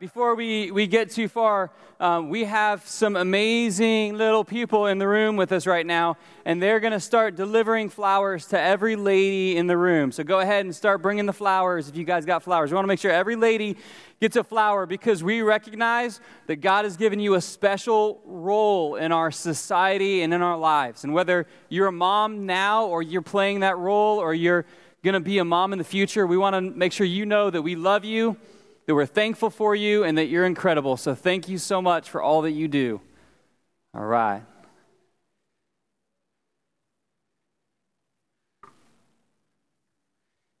Before we, we get too far, um, we have some amazing little people in the room with us right now, and they're going to start delivering flowers to every lady in the room. So go ahead and start bringing the flowers if you guys got flowers. We want to make sure every lady gets a flower because we recognize that God has given you a special role in our society and in our lives. And whether you're a mom now or you're playing that role or you're going to be a mom in the future, we want to make sure you know that we love you that we're thankful for you and that you're incredible. So thank you so much for all that you do. All right.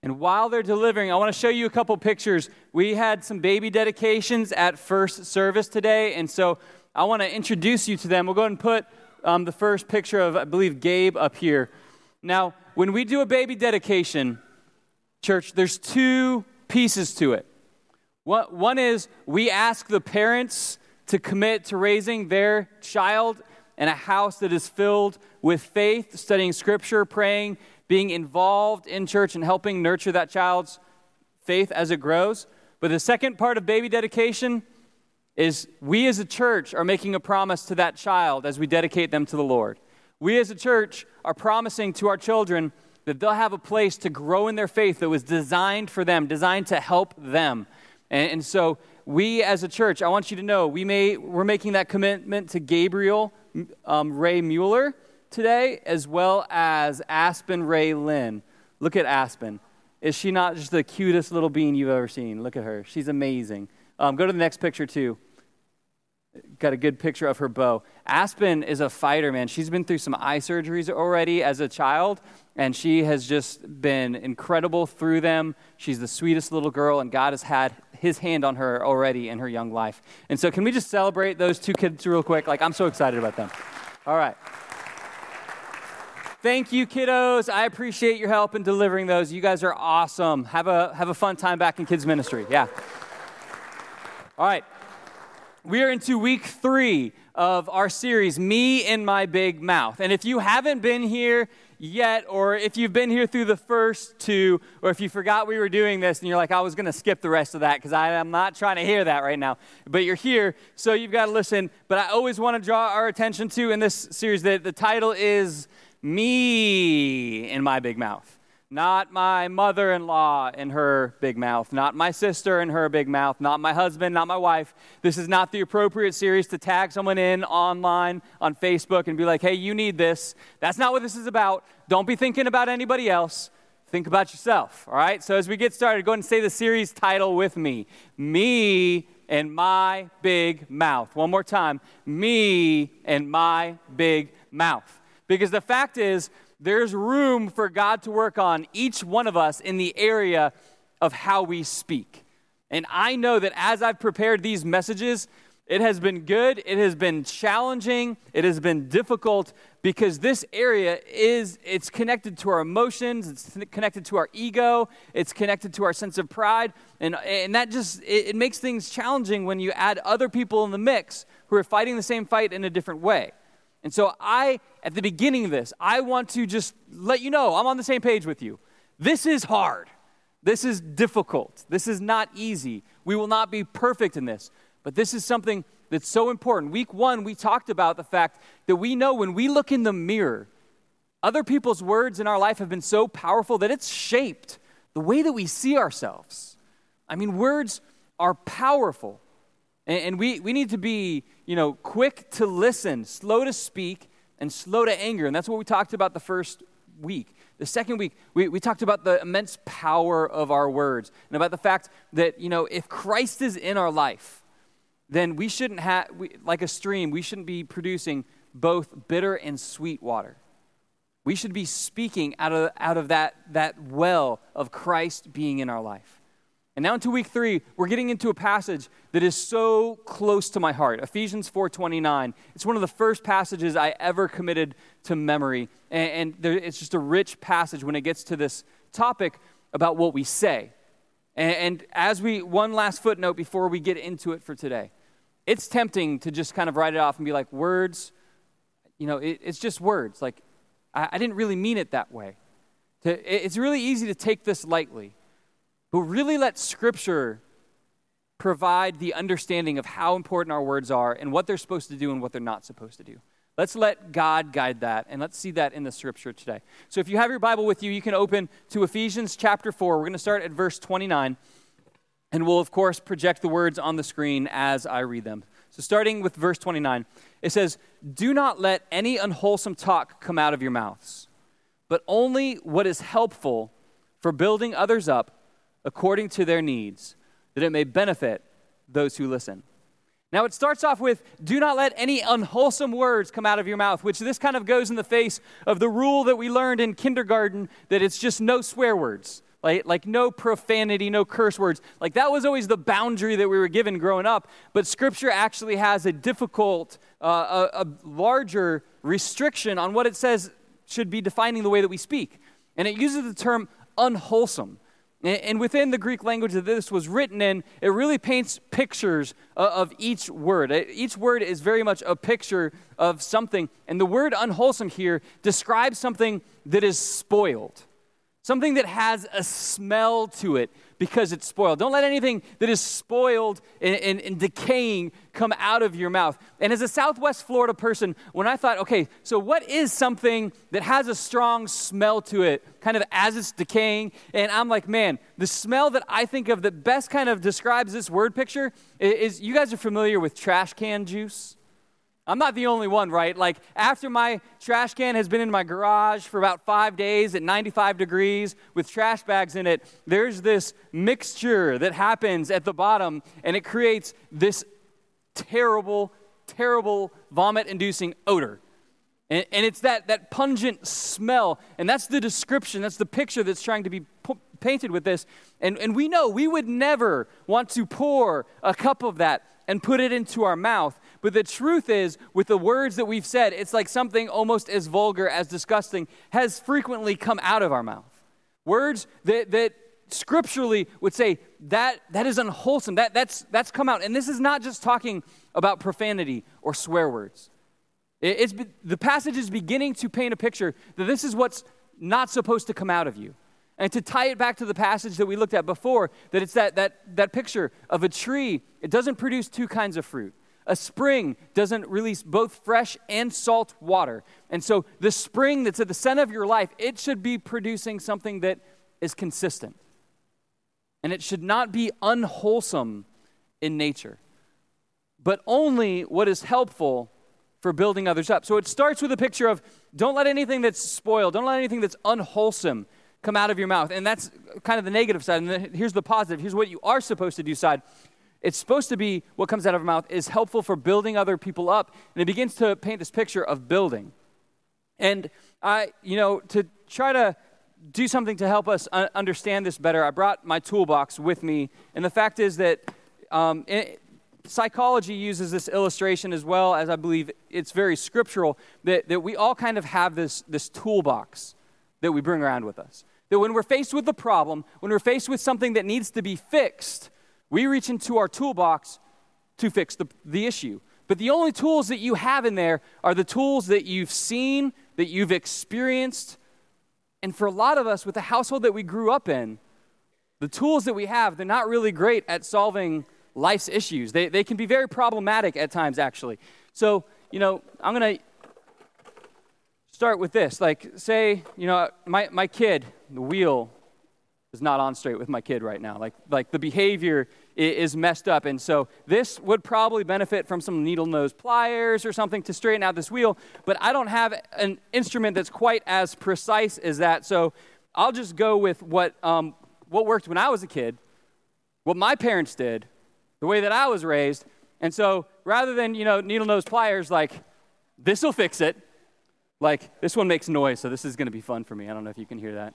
And while they're delivering, I want to show you a couple pictures. We had some baby dedications at first service today, and so I want to introduce you to them. We'll go ahead and put um, the first picture of, I believe, Gabe up here. Now, when we do a baby dedication, church, there's two pieces to it. One is we ask the parents to commit to raising their child in a house that is filled with faith, studying scripture, praying, being involved in church, and helping nurture that child's faith as it grows. But the second part of baby dedication is we as a church are making a promise to that child as we dedicate them to the Lord. We as a church are promising to our children that they'll have a place to grow in their faith that was designed for them, designed to help them. And, and so we as a church, I want you to know, we may, we're making that commitment to Gabriel um, Ray Mueller today, as well as Aspen Ray Lynn. Look at Aspen. Is she not just the cutest little bean you've ever seen? Look at her. She's amazing. Um, go to the next picture, too. Got a good picture of her bow. Aspen is a fighter, man. She's been through some eye surgeries already as a child, and she has just been incredible through them. She's the sweetest little girl, and God has had his hand on her already in her young life. And so, can we just celebrate those two kids real quick? Like, I'm so excited about them. All right. Thank you, kiddos. I appreciate your help in delivering those. You guys are awesome. Have a, have a fun time back in kids' ministry. Yeah. All right. We are into week three of our series, Me and My Big Mouth. And if you haven't been here, yet, or if you've been here through the first two, or if you forgot we were doing this and you're like, I was going to skip the rest of that because I'm not trying to hear that right now. But you're here, so you've got to listen. But I always want to draw our attention to in this series that the title is Me in My Big Mouth. Not my mother in law in her big mouth, not my sister in her big mouth, not my husband, not my wife. This is not the appropriate series to tag someone in online on Facebook and be like, hey, you need this. That's not what this is about. Don't be thinking about anybody else. Think about yourself, all right? So as we get started, go ahead and say the series title with me Me and My Big Mouth. One more time Me and My Big Mouth. Because the fact is, there's room for God to work on each one of us in the area of how we speak. And I know that as I've prepared these messages, it has been good, it has been challenging, it has been difficult because this area is it's connected to our emotions, it's connected to our ego, it's connected to our sense of pride, and, and that just it, it makes things challenging when you add other people in the mix who are fighting the same fight in a different way. And so, I, at the beginning of this, I want to just let you know I'm on the same page with you. This is hard. This is difficult. This is not easy. We will not be perfect in this. But this is something that's so important. Week one, we talked about the fact that we know when we look in the mirror, other people's words in our life have been so powerful that it's shaped the way that we see ourselves. I mean, words are powerful. And, and we, we need to be, you know, quick to listen, slow to speak, and slow to anger. And that's what we talked about the first week. The second week, we, we talked about the immense power of our words and about the fact that, you know, if Christ is in our life, then we shouldn't have, like a stream, we shouldn't be producing both bitter and sweet water. We should be speaking out of, out of that, that well of Christ being in our life. And now into week three, we're getting into a passage that is so close to my heart. Ephesians 4.29. It's one of the first passages I ever committed to memory. And, and there, it's just a rich passage when it gets to this topic about what we say. And, and as we, one last footnote before we get into it for today. It's tempting to just kind of write it off and be like, words, you know, it, it's just words. Like, I, I, didn't really mean it that way. To, it, it's really easy to take this lightly. But really let Scripture provide the understanding of how important our words are and what they're supposed to do and what they're not supposed to do. Let's let God guide that, and let's see that in the scripture today. So, if you have your Bible with you, you can open to Ephesians chapter 4. We're going to start at verse 29, and we'll, of course, project the words on the screen as I read them. So, starting with verse 29, it says, Do not let any unwholesome talk come out of your mouths, but only what is helpful for building others up according to their needs, that it may benefit those who listen. Now, it starts off with, do not let any unwholesome words come out of your mouth, which this kind of goes in the face of the rule that we learned in kindergarten that it's just no swear words, like, like no profanity, no curse words. Like that was always the boundary that we were given growing up. But Scripture actually has a difficult, uh, a, a larger restriction on what it says should be defining the way that we speak. And it uses the term unwholesome. And within the Greek language that this was written in, it really paints pictures of each word. Each word is very much a picture of something. And the word unwholesome here describes something that is spoiled, something that has a smell to it, because it's spoiled. Don't let anything that is spoiled and, and, and, decaying come out of your mouth. And as a Southwest Florida person, when I thought, okay, so what is something that has a strong smell to it, kind of as it's decaying? And I'm like, man, the smell that I think of that best kind of describes this word picture is, is you guys are familiar with trash can juice? I'm not the only one, right? Like, after my trash can has been in my garage for about five days at 95 degrees with trash bags in it, there's this mixture that happens at the bottom, and it creates this terrible, terrible vomit inducing odor. And, and, it's that, that pungent smell, and that's the description, that's the picture that's trying to be painted with this. And, and we know we would never want to pour a cup of that and put it into our mouth. But the truth is, with the words that we've said, it's like something almost as vulgar, as disgusting, has frequently come out of our mouth. Words that, that scripturally would say that, that is unwholesome. That, that's, that's come out. And this is not just talking about profanity or swear words. It, it's, the passage is beginning to paint a picture that this is what's not supposed to come out of you. And to tie it back to the passage that we looked at before, that it's that, that, that picture of a tree, it doesn't produce two kinds of fruit. A spring doesn't release both fresh and salt water. And so the spring that's at the center of your life, it should be producing something that is consistent. And it should not be unwholesome in nature, but only what is helpful for building others up. So it starts with a picture of don't let anything that's spoiled, don't let anything that's unwholesome come out of your mouth. And that's kind of the negative side. And here's the positive. Here's what you are supposed to do side. It's supposed to be what comes out of our mouth is helpful for building other people up. And it begins to paint this picture of building. And I, you know, to try to do something to help us understand this better, I brought my toolbox with me. And the fact is that um, it, psychology uses this illustration as well as I believe it's very scriptural that, that we all kind of have this, this toolbox that we bring around with us. That when we're faced with a problem, when we're faced with something that needs to be fixed, we reach into our toolbox to fix the, the issue. But the only tools that you have in there are the tools that you've seen, that you've experienced. And for a lot of us, with the household that we grew up in, the tools that we have, they're not really great at solving life's issues. They, they can be very problematic at times, actually. So, you know, I'm going to start with this. Like, say, you know, my, my kid, the wheel is not on straight with my kid right now. Like, like the behavior is messed up. And so this would probably benefit from some needle nose pliers or something to straighten out this wheel. But I don't have an instrument that's quite as precise as that. So I'll just go with what, um, what worked when I was a kid, what my parents did, the way that I was raised. And so rather than, you know, needle nose pliers, like, this will fix it like, this one makes noise, so this is going to be fun for me. I don't know if you can hear that.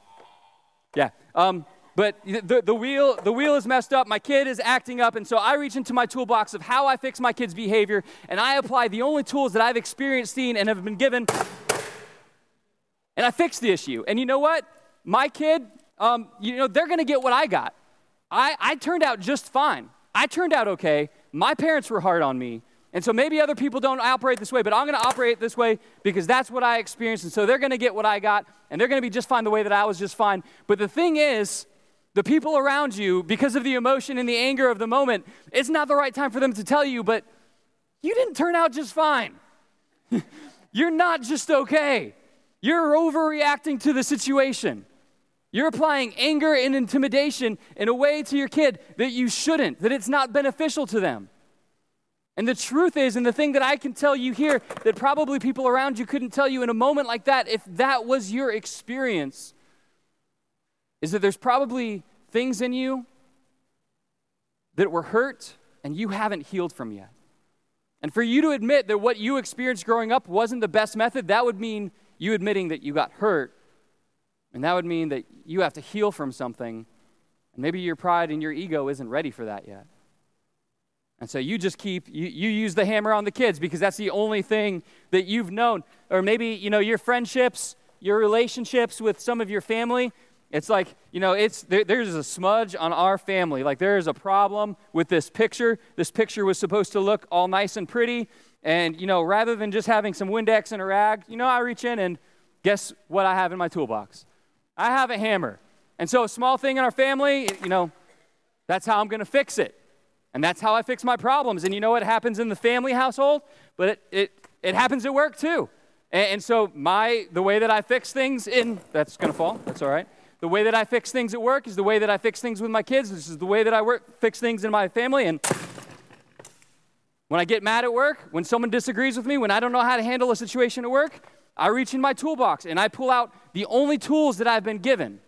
Yeah. Um, but the, the, wheel, the wheel is messed up. My kid is acting up. And so I reach into my toolbox of how I fix my kid's behavior, and I apply the only tools that I've experienced, seen, and have been given. And I fix the issue. And you know what? My kid, um, you know, they're going to get what I got. I, I turned out just fine. I turned out okay. My parents were hard on me. And so maybe other people don't operate this way, but I'm going to operate this way because that's what I experienced. And so they're going to get what I got, and they're going to be just fine the way that I was just fine. But the thing is, The people around you, because of the emotion and the anger of the moment, it's not the right time for them to tell you, but you didn't turn out just fine. You're not just okay. You're overreacting to the situation. You're applying anger and intimidation in a way to your kid that you shouldn't, that it's not beneficial to them. And the truth is, and the thing that I can tell you here that probably people around you couldn't tell you in a moment like that, if that was your experience, is that there's probably things in you that were hurt and you haven't healed from yet. And for you to admit that what you experienced growing up wasn't the best method, that would mean you admitting that you got hurt. And that would mean that you have to heal from something. And maybe your pride and your ego isn't ready for that yet. And so you just keep, you, you use the hammer on the kids because that's the only thing that you've known. Or maybe, you know, your friendships, your relationships with some of your family. It's like, you know, it's, there, there's a smudge on our family. Like there is a problem with this picture. This picture was supposed to look all nice and pretty. And, you know, rather than just having some Windex and a rag, you know, I reach in and guess what I have in my toolbox? I have a hammer. And so a small thing in our family, you know, that's how I'm going to fix it. And that's how I fix my problems. And you know what happens in the family household? But it, it, it happens at work too. And, and so my the way that I fix things in that's gonna fall, that's all right. The way that I fix things at work is the way that I fix things with my kids. This is the way that I work fix things in my family. And when I get mad at work, when someone disagrees with me, when I don't know how to handle a situation at work, I reach in my toolbox and I pull out the only tools that I've been given.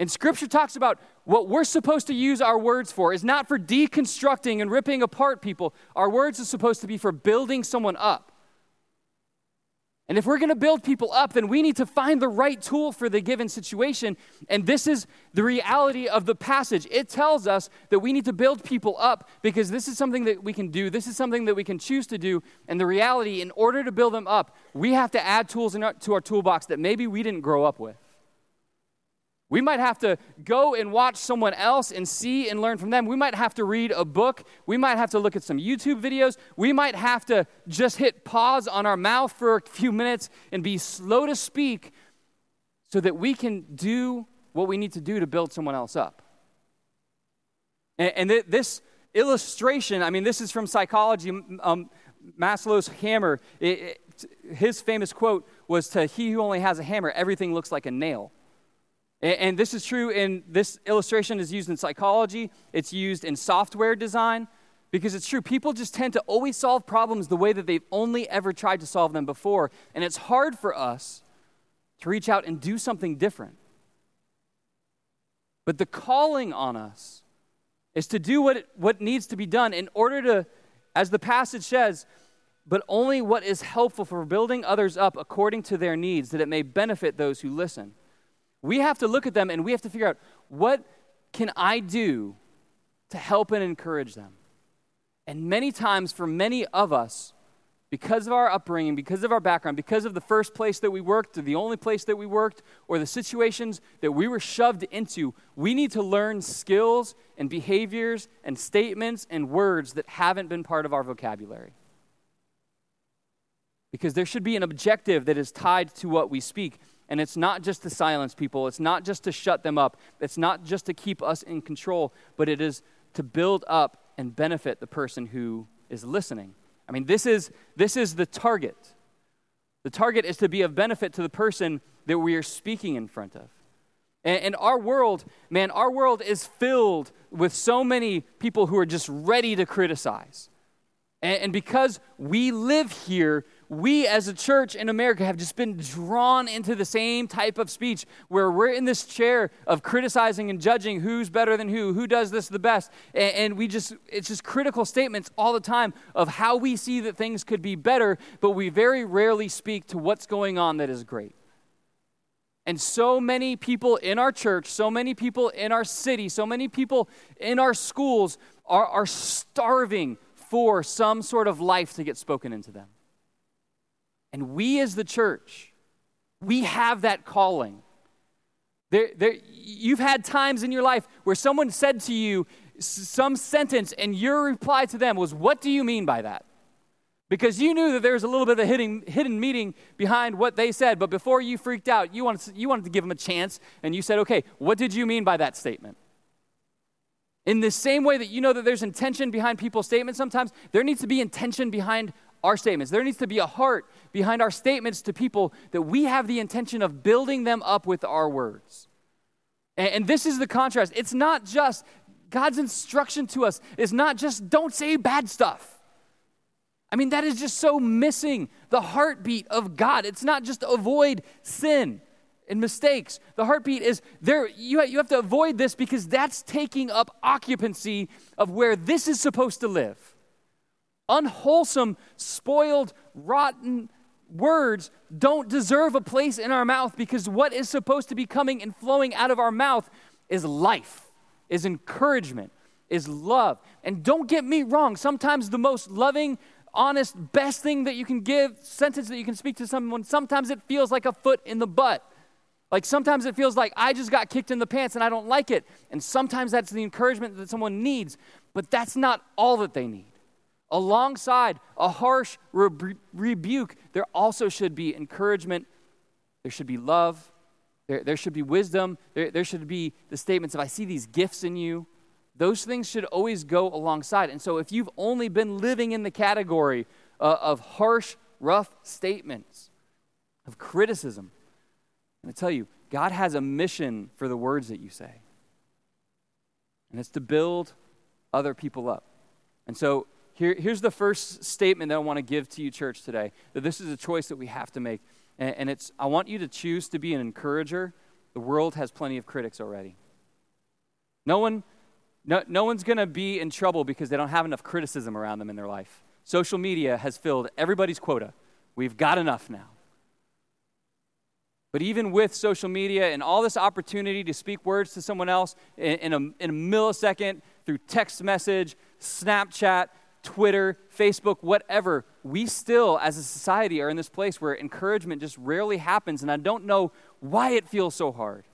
And scripture talks about what we're supposed to use our words for is not for deconstructing and ripping apart people. Our words are supposed to be for building someone up. And if we're going to build people up, then we need to find the right tool for the given situation. And this is the reality of the passage. It tells us that we need to build people up because this is something that we can do. This is something that we can choose to do. And the reality, in order to build them up, we have to add tools our, to our toolbox that maybe we didn't grow up with. We might have to go and watch someone else and see and learn from them. We might have to read a book. We might have to look at some YouTube videos. We might have to just hit pause on our mouth for a few minutes and be slow to speak so that we can do what we need to do to build someone else up. And, and this illustration, I mean, this is from psychology. Um, Maslow's hammer, it, it, his famous quote was to he who only has a hammer, everything looks like a nail. And this is true in this illustration is used in psychology, it's used in software design because it's true. People just tend to always solve problems the way that they've only ever tried to solve them before. And it's hard for us to reach out and do something different. But the calling on us is to do what, what needs to be done in order to, as the passage says, but only what is helpful for building others up according to their needs, that it may benefit those who listen. We have to look at them and we have to figure out what can I do to help and encourage them? And many times, for many of us, because of our upbringing, because of our background, because of the first place that we worked, or the only place that we worked, or the situations that we were shoved into, we need to learn skills and behaviors and statements and words that haven't been part of our vocabulary. Because there should be an objective that is tied to what we speak. And it's not just to silence people, it's not just to shut them up, it's not just to keep us in control, but it is to build up and benefit the person who is listening. I mean, this is, this is the target. The target is to be of benefit to the person that we are speaking in front of. And, and our world, man, our world is filled with so many people who are just ready to criticize. And, and because we live here, we as a church in America have just been drawn into the same type of speech where we're in this chair of criticizing and judging who's better than who, who does this the best. And, we just, it's just critical statements all the time of how we see that things could be better, but we very rarely speak to what's going on that is great. And so many people in our church, so many people in our city, so many people in our schools are, are starving for some sort of life to get spoken into them. And we as the church, we have that calling. There, there, you've had times in your life where someone said to you some sentence, and your reply to them was, What do you mean by that? because you knew that there was a little bit of a hidden, hidden meaning behind what they said. But before you freaked out, you wanted, you wanted to give them a chance, and you said, okay, what did you mean by that statement? In the same way that you know that there's intention behind people's statements sometimes, there needs to be intention behind our statements. There needs to be a heart behind our statements to people that we have the intention of building them up with our words. And, and this is the contrast. It's not just God's instruction to us is not just don't say bad stuff. I mean, that is just so missing the heartbeat of God. It's not just avoid sin and mistakes. The heartbeat is there, you, you have to avoid this because that's taking up occupancy of where this is supposed to live. Unwholesome, spoiled, rotten words don't deserve a place in our mouth because what is supposed to be coming and flowing out of our mouth is life, is encouragement, is love. And don't get me wrong, sometimes the most loving, honest, best thing that you can give, sentence that you can speak to someone, sometimes it feels like a foot in the butt. Like sometimes it feels like I just got kicked in the pants and I don't like it. And sometimes that's the encouragement that someone needs, but that's not all that they need. Alongside a harsh re- rebuke, there also should be encouragement, there should be love, there, there should be wisdom, there, there should be the statements of, I see these gifts in you. Those things should always go alongside. And so if you've only been living in the category uh, of harsh, rough statements, of criticism, I'm going to tell you, God has a mission for the words that you say. And it's to build other people up. And so here, here's the first statement that I want to give to you, church, today that this is a choice that we have to make. And, and it's I want you to choose to be an encourager. The world has plenty of critics already. No one, no, no one's going to be in trouble because they don't have enough criticism around them in their life. Social media has filled everybody's quota. We've got enough now. But even with social media and all this opportunity to speak words to someone else in, in, a, in a millisecond through text message, Snapchat, Twitter, Facebook, whatever, we still, as a society, are in this place where encouragement just rarely happens. And I don't know why it feels so hard.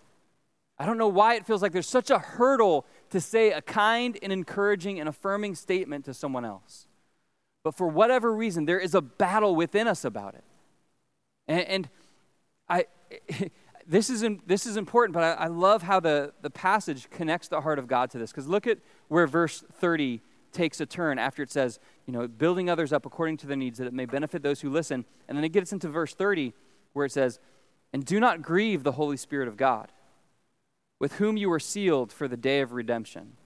I don't know why it feels like there's such a hurdle to say a kind and encouraging and affirming statement to someone else. But for whatever reason, there is a battle within us about it. And, and I, this, is, this is important, but I, I love how the, the passage connects the heart of God to this. Because look at where verse 30 takes a turn after it says, you know, building others up according to their needs that it may benefit those who listen. And then it gets into verse 30 where it says, and do not grieve the Holy Spirit of God, with whom you were sealed for the day of redemption.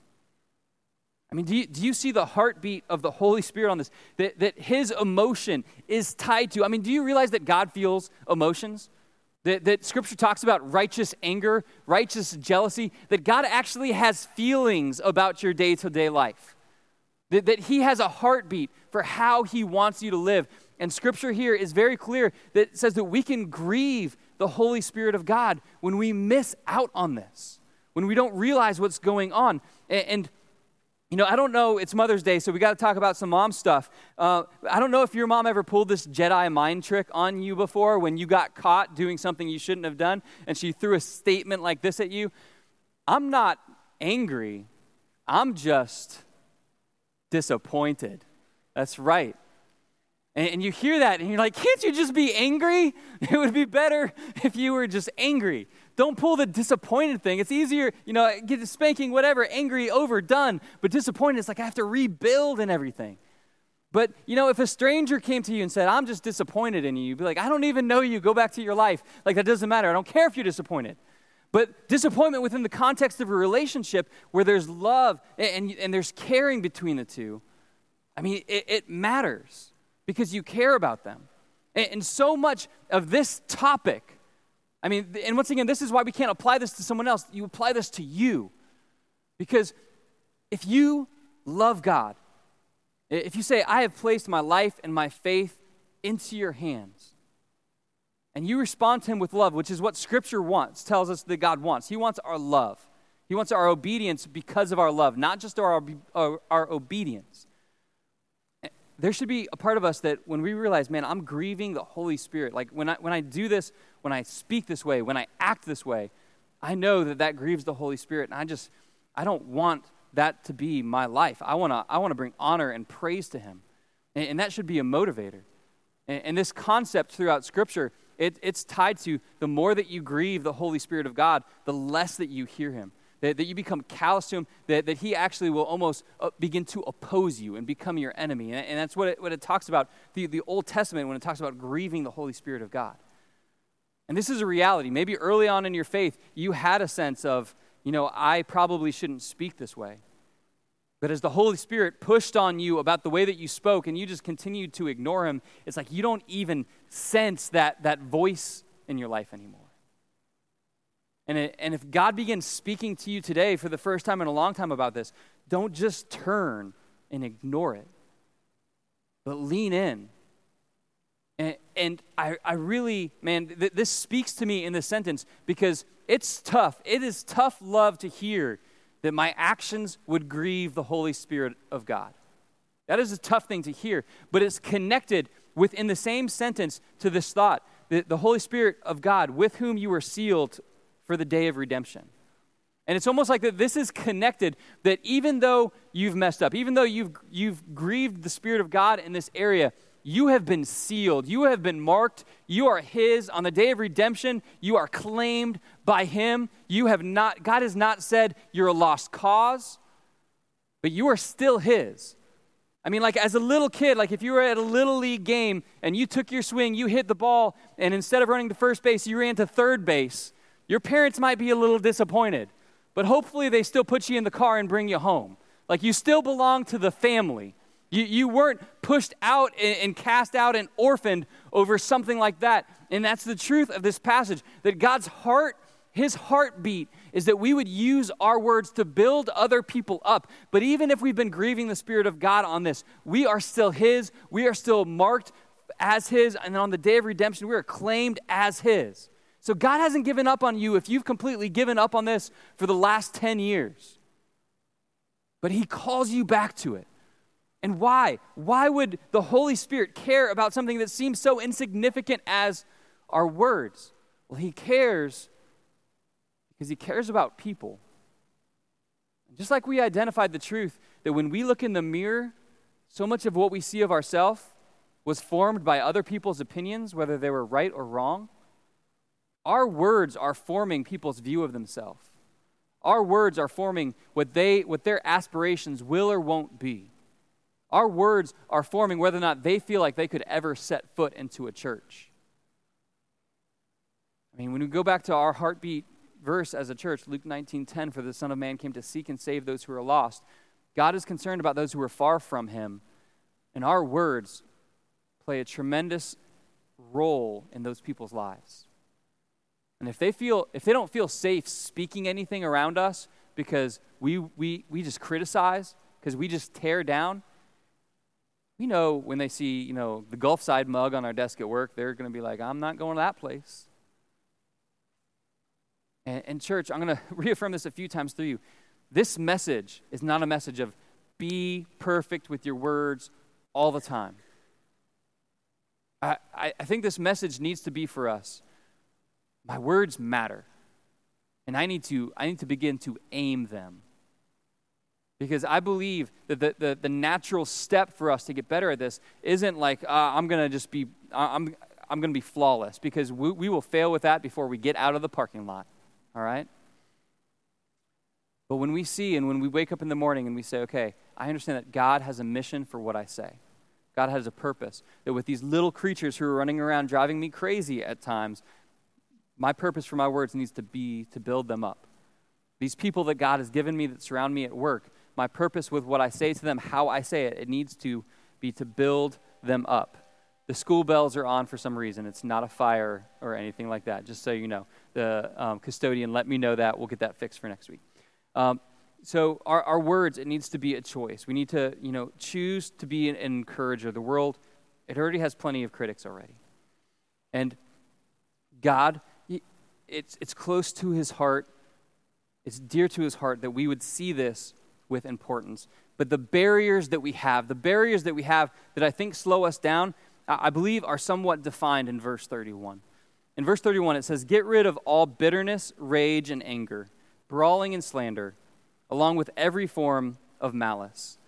I mean, do you, do you see the heartbeat of the Holy Spirit on this? That, that his emotion is tied to. I mean, do you realize that God feels emotions? That, that scripture talks about righteous anger, righteous jealousy, that God actually has feelings about your day to day life. That, that He has a heartbeat for how He wants you to live. And scripture here is very clear that says that we can grieve the Holy Spirit of God when we miss out on this, when we don't realize what's going on. and, and you know, I don't know, it's Mother's Day, so we got to talk about some mom stuff. Uh, I don't know if your mom ever pulled this Jedi mind trick on you before when you got caught doing something you shouldn't have done and she threw a statement like this at you. I'm not angry, I'm just disappointed. That's right. And, and you hear that and you're like, can't you just be angry? It would be better if you were just angry. Don't pull the disappointed thing. It's easier, you know, get a spanking, whatever, angry, over, done. But disappointed, it's like I have to rebuild and everything. But, you know, if a stranger came to you and said, I'm just disappointed in you, you'd be like, I don't even know you. Go back to your life. Like, that doesn't matter. I don't care if you're disappointed. But disappointment within the context of a relationship where there's love and, and there's caring between the two, I mean, it, it matters because you care about them. And, and so much of this topic I mean, and once again, this is why we can't apply this to someone else. You apply this to you. Because if you love God, if you say, I have placed my life and my faith into your hands, and you respond to Him with love, which is what Scripture wants, tells us that God wants. He wants our love. He wants our obedience because of our love, not just our, our, our obedience there should be a part of us that when we realize, man, I'm grieving the Holy Spirit, like when I, when I do this, when I speak this way, when I act this way, I know that that grieves the Holy Spirit. And I just, I don't want that to be my life. I want to I want to bring honor and praise to Him. And, and that should be a motivator. And, and this concept throughout Scripture, it, it's tied to the more that you grieve the Holy Spirit of God, the less that you hear Him. That, that you become callous to Him, that, that He actually will almost uh, begin to oppose you and become your enemy. And, and that's what it, what it talks about, the, the Old Testament, when it talks about grieving the Holy Spirit of God. And this is a reality. Maybe early on in your faith, you had a sense of, you know, I probably shouldn't speak this way. But as the Holy Spirit pushed on you about the way that you spoke and you just continued to ignore him, it's like you don't even sense that, that voice in your life anymore. And, it, and if God begins speaking to you today for the first time in a long time about this, don't just turn and ignore it, but lean in. And, and I, I really, man, th- this speaks to me in this sentence because it's tough. It is tough love to hear that my actions would grieve the Holy Spirit of God. That is a tough thing to hear, but it's connected within the same sentence to this thought that the Holy Spirit of God, with whom you were sealed for the day of redemption. And it's almost like that this is connected that even though you've messed up, even though you've, you've grieved the Spirit of God in this area, you have been sealed. You have been marked. You are His. On the day of redemption, you are claimed by Him. You have not, God has not said you're a lost cause, but you are still His. I mean, like as a little kid, like if you were at a little league game and you took your swing, you hit the ball, and instead of running to first base, you ran to third base, your parents might be a little disappointed, but hopefully they still put you in the car and bring you home. Like you still belong to the family. You, you weren't pushed out and, cast out and orphaned over something like that. And that's the truth of this passage that God's heart, his heartbeat, is that we would use our words to build other people up. But even if we've been grieving the Spirit of God on this, we are still his. We are still marked as his. And on the day of redemption, we are claimed as his. So God hasn't given up on you if you've completely given up on this for the last 10 years. But he calls you back to it. And why? Why would the Holy Spirit care about something that seems so insignificant as our words? Well, He cares because He cares about people. Just like we identified the truth that when we look in the mirror, so much of what we see of ourselves was formed by other people's opinions, whether they were right or wrong. Our words are forming people's view of themselves. Our words are forming what, they, what their aspirations will or won't be. Our words are forming whether or not they feel like they could ever set foot into a church. I mean, when we go back to our heartbeat verse as a church, Luke 19:10, for the Son of Man came to seek and save those who are lost. God is concerned about those who are far from him, and our words play a tremendous role in those people's lives. And if they feel if they don't feel safe speaking anything around us because we we we just criticize, because we just tear down, we know when they see, you know, the Gulf side mug on our desk at work, they're going to be like, I'm not going to that place. And, and church, I'm going to reaffirm this a few times through you. This message is not a message of be perfect with your words all the time. I, I, I think this message needs to be for us. My words matter. And I need to, I need to begin to aim them. Because I believe that the, the, the, natural step for us to get better at this isn't like, uh, I'm going to just be, uh, I'm, I'm going to be flawless, because we, we will fail with that before we get out of the parking lot. All right? But when we see and when we wake up in the morning and we say, okay, I understand that God has a mission for what I say. God has a purpose. That with these little creatures who are running around driving me crazy at times, my purpose for my words needs to be to build them up. These people that God has given me that surround me at work, my purpose with what I say to them, how I say it, it needs to be to build them up. The school bells are on for some reason. It's not a fire or anything like that, just so you know. The um, custodian let me know that. We'll get that fixed for next week. Um, so our, our words, it needs to be a choice. We need to, you know, choose to be an encourager. The world, it already has plenty of critics already. And God, it's, it's close to his heart. It's dear to his heart that we would see this with importance. But the barriers that we have, the barriers that we have that I think slow us down, I believe are somewhat defined in verse 31. In verse 31, it says, Get rid of all bitterness, rage, and anger, brawling and slander, along with every form of malice.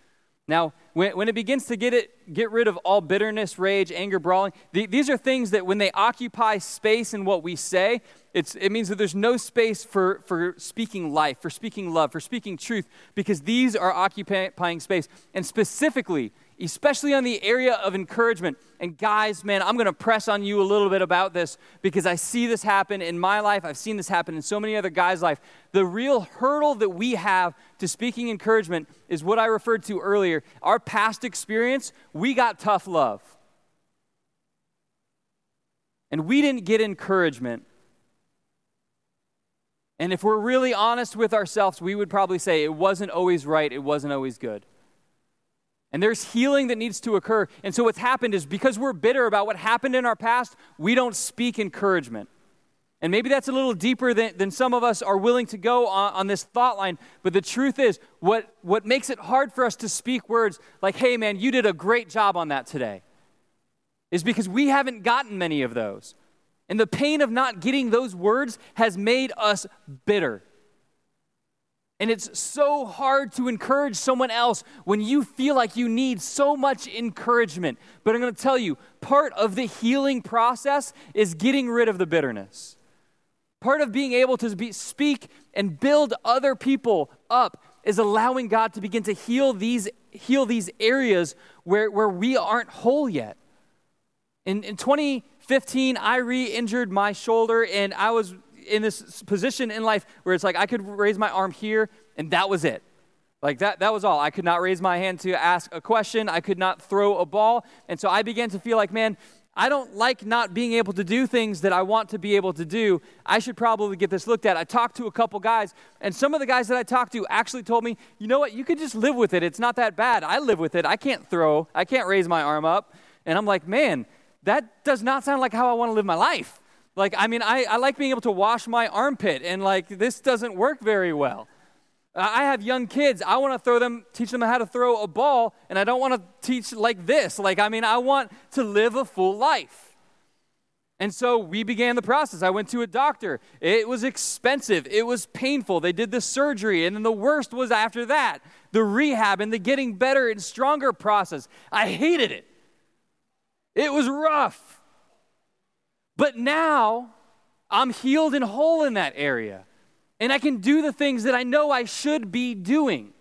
Now, when, when it begins to get, it, get rid of all bitterness, rage, anger, brawling, the, these are things that when they occupy space in what we say, it's, it means that there's no space for, for speaking life, for speaking love, for speaking truth, because these are occupying space. And specifically, especially on the area of encouragement. And guys, man, I'm going to press on you a little bit about this because I see this happen in my life. I've seen this happen in so many other guys' life. The real hurdle that we have to speaking encouragement is what I referred to earlier. Our past experience, we got tough love. And we didn't get encouragement. And if we're really honest with ourselves, we would probably say it wasn't always right, it wasn't always good. And there's healing that needs to occur. And so what's happened is because we're bitter about what happened in our past, we don't speak encouragement. And maybe that's a little deeper than, than some of us are willing to go on, on this thought line. But the truth is, what, what makes it hard for us to speak words like, hey, man, you did a great job on that today, is because we haven't gotten many of those. And the pain of not getting those words has made us bitter. And it's so hard to encourage someone else when you feel like you need so much encouragement. But I'm going to tell you, part of the healing process is getting rid of the bitterness. Part of being able to be, speak and build other people up is allowing God to begin to heal these, heal these areas where, where we aren't whole yet. In, in 2015, I re injured my shoulder and I was in this position in life where it's like I could raise my arm here and that was it. Like that, that was all. I could not raise my hand to ask a question. I could not throw a ball. And so I began to feel like, man, I don't like not being able to do things that I want to be able to do. I should probably get this looked at. I talked to a couple guys, and some of the guys that I talked to actually told me, you know what, you could just live with it. It's not that bad. I live with it. I can't throw, I can't raise my arm up. And I'm like, man, that does not sound like how I want to live my life. Like, I mean, I, I like being able to wash my armpit, and like, this doesn't work very well. I have young kids. I want to throw them, teach them how to throw a ball, and I don't want to teach like this. Like, I mean, I want to live a full life. And so we began the process. I went to a doctor. It was expensive, it was painful. They did the surgery, and then the worst was after that the rehab and the getting better and stronger process. I hated it. It was rough. But now I'm healed and whole in that area. And I can do the things that I know I should be doing.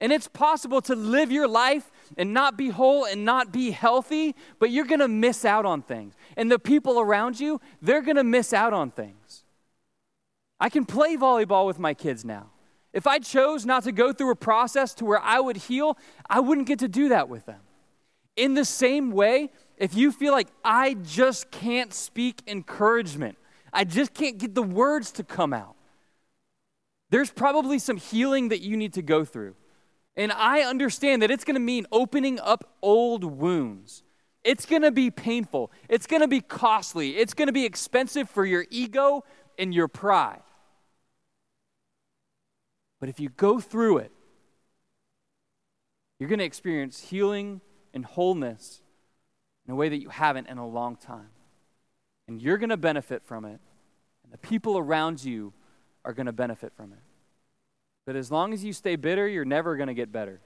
And it's possible to live your life and not be whole and not be healthy, but you're going to miss out on things. And the people around you, they're going to miss out on things. I can play volleyball with my kids now. If I chose not to go through a process to where I would heal, I wouldn't get to do that with them. In the same way, if you feel like I just can't speak encouragement, I just can't get the words to come out, there's probably some healing that you need to go through. And I understand that it's going to mean opening up old wounds. It's going to be painful. It's going to be costly. It's going to be expensive for your ego and your pride. But if you go through it, you're going to experience healing and wholeness in a way that you haven't in a long time. And you're going to benefit from it, and the people around you are going to benefit from it. But as long as you stay bitter, you're never going to get better.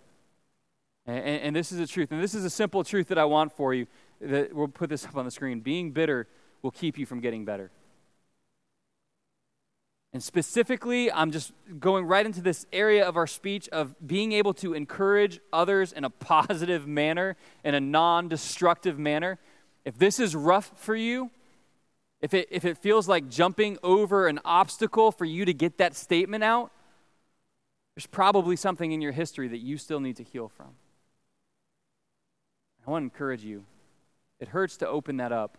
And, and, and, this is the truth. And this is a simple truth that I want for you. That we'll put this up on the screen. Being bitter will keep you from getting better. And specifically, I'm just going right into this area of our speech of being able to encourage others in a positive manner, in a non destructive manner. If this is rough for you, if it, if it feels like jumping over an obstacle for you to get that statement out, there's probably something in your history that you still need to heal from. I want to encourage you. It hurts to open that up,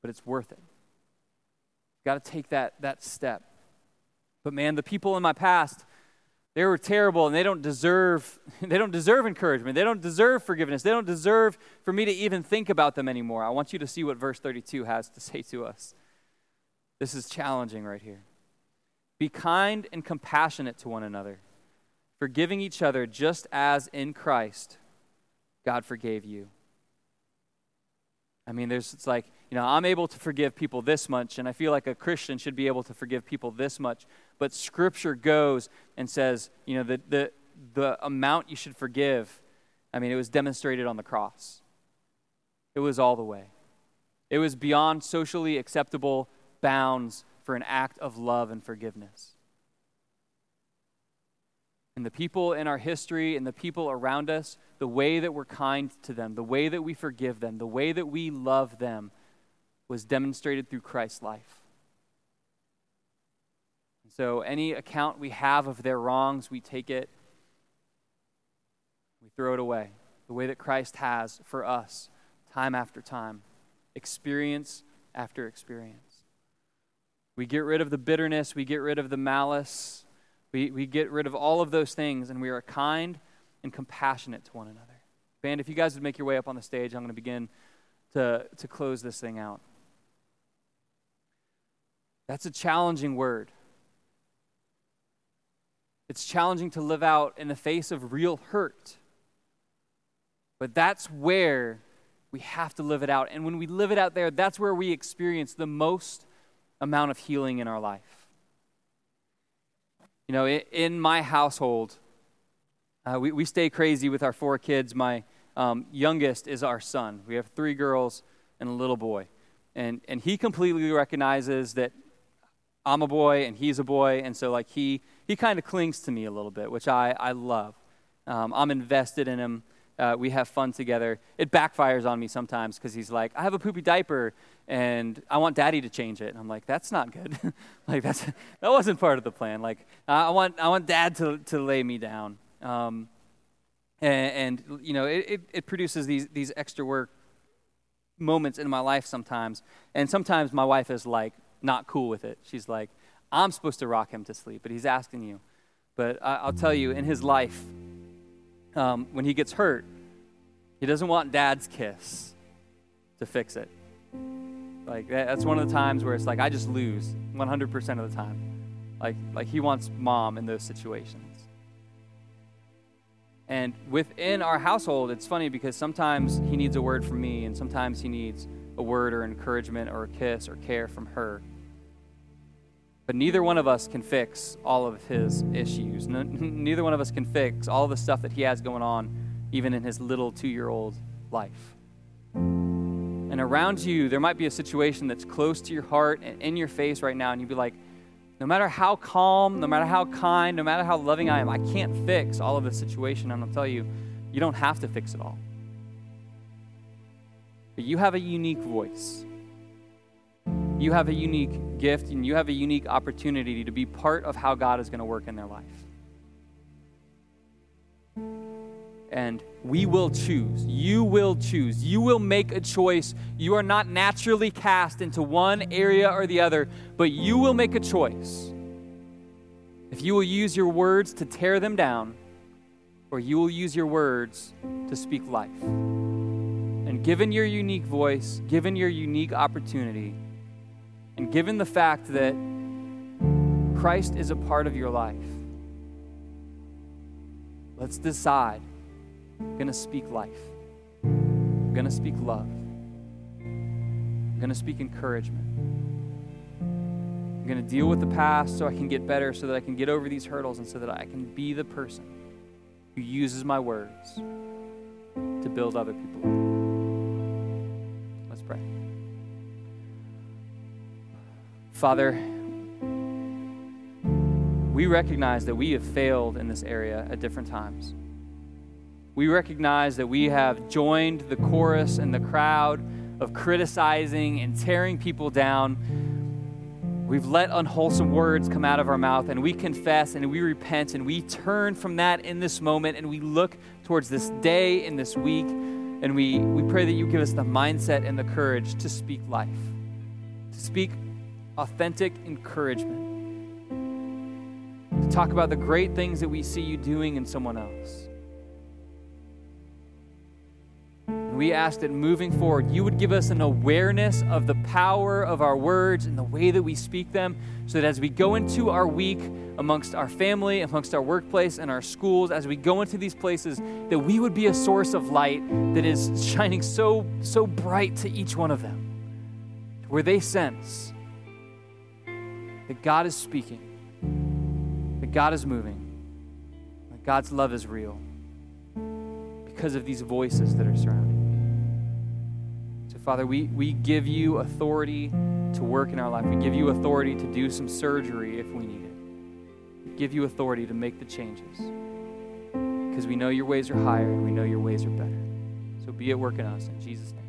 but it's worth it. Got to take that, that step. But man, the people in my past, they were terrible and they don't deserve they don't deserve encouragement. They don't deserve forgiveness. They don't deserve for me to even think about them anymore. I want you to see what verse 32 has to say to us. This is challenging right here. Be kind and compassionate to one another, forgiving each other just as in Christ God forgave you. I mean, there's, it's like, you know, I'm able to forgive people this much, and I feel like a Christian should be able to forgive people this much. But Scripture goes and says, you know, the, the, the amount you should forgive, I mean, it was demonstrated on the cross. It was all the way. It was beyond socially acceptable bounds for an act of love and forgiveness. And the people in our history and the people around us, the way that we're kind to them, the way that we forgive them, the way that we love them was demonstrated through Christ's life. So, any account we have of their wrongs, we take it, we throw it away, the way that Christ has for us, time after time, experience after experience. We get rid of the bitterness, we get rid of the malice, we, we get rid of all of those things, and we are kind and compassionate to one another. Band, if you guys would make your way up on the stage, I'm going to begin to, to close this thing out. That's a challenging word. It's challenging to live out in the face of real hurt. But that's where we have to live it out. And when we live it out there, that's where we experience the most amount of healing in our life. You know, in my household, uh, we, we stay crazy with our four kids. My um, youngest is our son. We have three girls and a little boy. And, and he completely recognizes that I'm a boy and he's a boy. And so, like, he, he kind of clings to me a little bit, which I, I love. Um, I'm invested in him. Uh, we have fun together. It backfires on me sometimes because he's like, I have a poopy diaper and I want daddy to change it. And I'm like, that's not good. like, that's, that wasn't part of the plan. Like, I, want, I want dad to, to lay me down. Um, and, and, you know, it, it, it produces these, these extra work moments in my life sometimes. And sometimes my wife is like, not cool with it. She's like, I'm supposed to rock him to sleep, but he's asking you. But I, will tell you, in his life, um, when he gets hurt, he doesn't want dad's kiss to fix it. Like that, that's one of the times where it's like I just lose 100% of the time. Like like he wants mom in those situations. And within our household, it's funny because sometimes he needs a word from me, and sometimes he needs a word or encouragement or a kiss or care from her. But neither one of us can fix all of his issues. neither one of us can fix all the stuff that he has going on, even in his little two year old life. And around you, there might be a situation that's close to your heart and in your face right now, and you'd be like, no matter how calm, no matter how kind, no matter how loving I am, I can't fix all of the situation. And I'll tell you, you don't have to fix it all. But you have a unique voice you have a unique gift and you have a unique opportunity to be part of how God is going to work in their life. And we will choose. You will choose. You will make a choice. You are not naturally cast into one area or the other, but you will make a choice. If you will use your words to tear them down, or you will use your words to speak life. Given your unique voice, given your unique opportunity, and given the fact that Christ is a part of your life, let's decide I'm going to speak life. I'm going to speak love. I'm going to speak encouragement. I'm going to deal with the past so I can get better, so that I can get over these hurdles, and so that I can be the person who uses my words to build other people. Let's pray. Father, we recognize that we have failed in this area at different times. We recognize that we have joined the chorus and the crowd of criticizing and tearing people down. We've let unwholesome words come out of our mouth, and we confess and we repent and we turn from that in this moment and we look towards this day and this week. And we, we pray that you give us the mindset and the courage to speak life, to speak authentic encouragement. To talk about the great things that we see you doing in someone else. We ask that moving forward, you would give us an awareness of the power of our words and the way that we speak them, so that as we go into our week amongst our family, amongst our workplace, and our schools, as we go into these places, that we would be a source of light that is shining so, so bright to each one of them, where they sense that God is speaking, that God is moving, that God's love is real because of these voices that are surrounding Father, we, we give you authority to work in our life. We give you authority to do some surgery if we need it. We give you authority to make the changes because we know your ways are higher and we know your ways are better. So be at work in us. In Jesus' name.